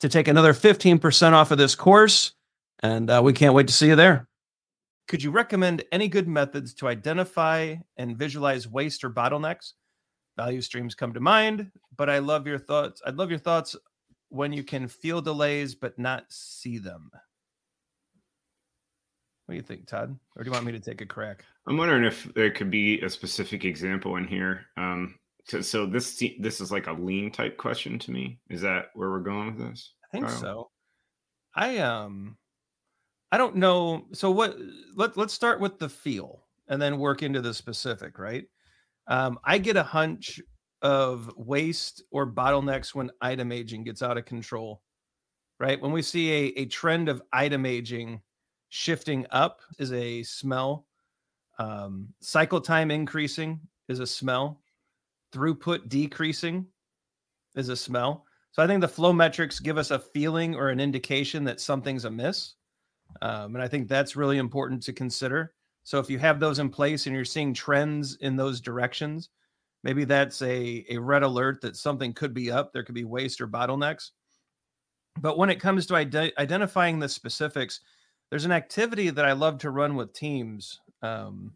to take another 15% off of this course. And uh, we can't wait to see you there. Could you recommend any good methods to identify and visualize waste or bottlenecks? Value streams come to mind, but I love your thoughts. I'd love your thoughts when you can feel delays but not see them. What do you think, Todd? Or do you want me to take a crack? I'm wondering if there could be a specific example in here. Um, so this this is like a lean type question to me. Is that where we're going with this? I think Kyle? so. I um I don't know. So what let let's start with the feel and then work into the specific, right? Um, I get a hunch of waste or bottlenecks when item aging gets out of control. Right? When we see a, a trend of item aging shifting up is a smell. Um, cycle time increasing is a smell throughput decreasing is a smell. So I think the flow metrics give us a feeling or an indication that something's amiss. Um, and I think that's really important to consider. So if you have those in place and you're seeing trends in those directions, maybe that's a, a red alert that something could be up. There could be waste or bottlenecks. But when it comes to ide- identifying the specifics, there's an activity that I love to run with teams. Um,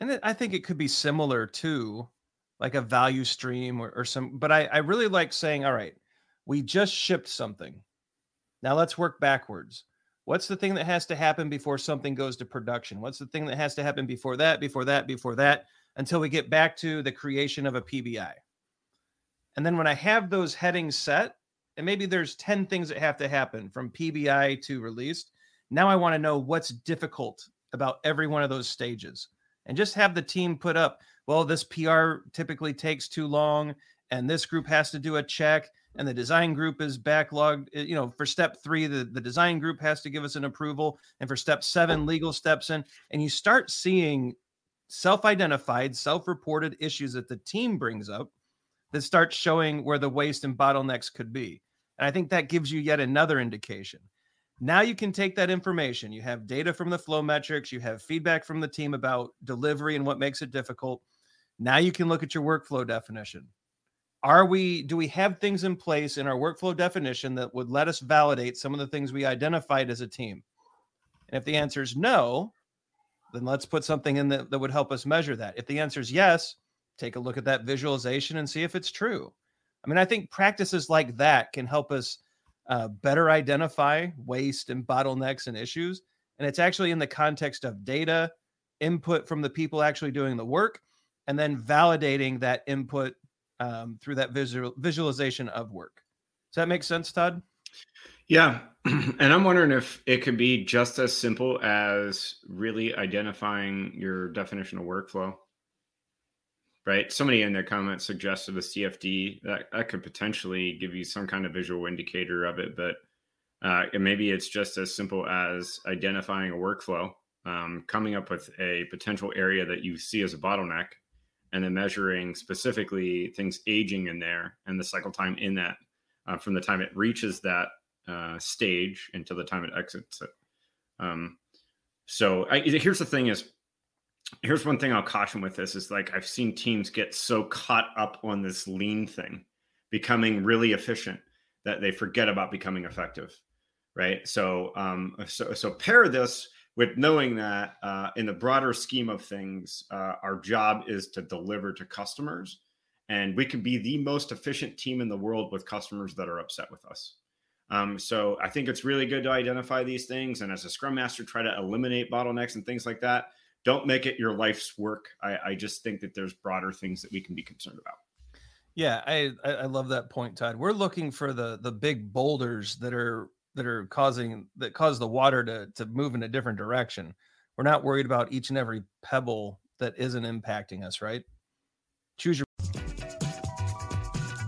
and it, I think it could be similar to like a value stream or, or some but I, I really like saying all right we just shipped something. Now let's work backwards. What's the thing that has to happen before something goes to production? What's the thing that has to happen before that before that before that until we get back to the creation of a pbi and then when i have those headings set and maybe there's 10 things that have to happen from pbi to released now i want to know what's difficult about every one of those stages and just have the team put up well, this PR typically takes too long, and this group has to do a check, and the design group is backlogged. Eh, you know, for step three, the, the design group has to give us an approval, and for step seven, legal steps in, and you start seeing self-identified, self-reported issues that the team brings up that starts showing where the waste and bottlenecks could be. And I think that gives you yet another indication. Now you can take that information. You have data from the flow metrics, you have feedback from the team about delivery and what makes it difficult. Now you can look at your workflow definition. Are we, do we have things in place in our workflow definition that would let us validate some of the things we identified as a team? And if the answer is no, then let's put something in that, that would help us measure that. If the answer is yes, take a look at that visualization and see if it's true. I mean, I think practices like that can help us uh, better identify waste and bottlenecks and issues. And it's actually in the context of data, input from the people actually doing the work, and then validating that input um, through that visual visualization of work. Does that make sense, Todd? Yeah. And I'm wondering if it could be just as simple as really identifying your definition of workflow. Right. Somebody in their comments suggested a CFD that, that could potentially give you some kind of visual indicator of it, but uh, maybe it's just as simple as identifying a workflow, um, coming up with a potential area that you see as a bottleneck, and then measuring specifically things aging in there and the cycle time in that uh, from the time it reaches that uh, stage until the time it exits it. Um, So I, here's the thing: is here's one thing I'll caution with this is like I've seen teams get so caught up on this lean thing, becoming really efficient that they forget about becoming effective, right? So um, so so pair this with knowing that uh, in the broader scheme of things, uh, our job is to deliver to customers, and we can be the most efficient team in the world with customers that are upset with us. Um, so I think it's really good to identify these things, and as a Scrum Master, try to eliminate bottlenecks and things like that. Don't make it your life's work. I, I just think that there's broader things that we can be concerned about. Yeah, I I love that point, Todd. We're looking for the the big boulders that are that are causing that cause the water to to move in a different direction. We're not worried about each and every pebble that isn't impacting us, right? Choose your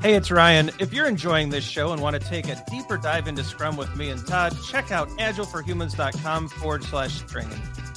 Hey, it's Ryan. If you're enjoying this show and want to take a deeper dive into Scrum with me and Todd, check out agileforhumans.com forward slash training.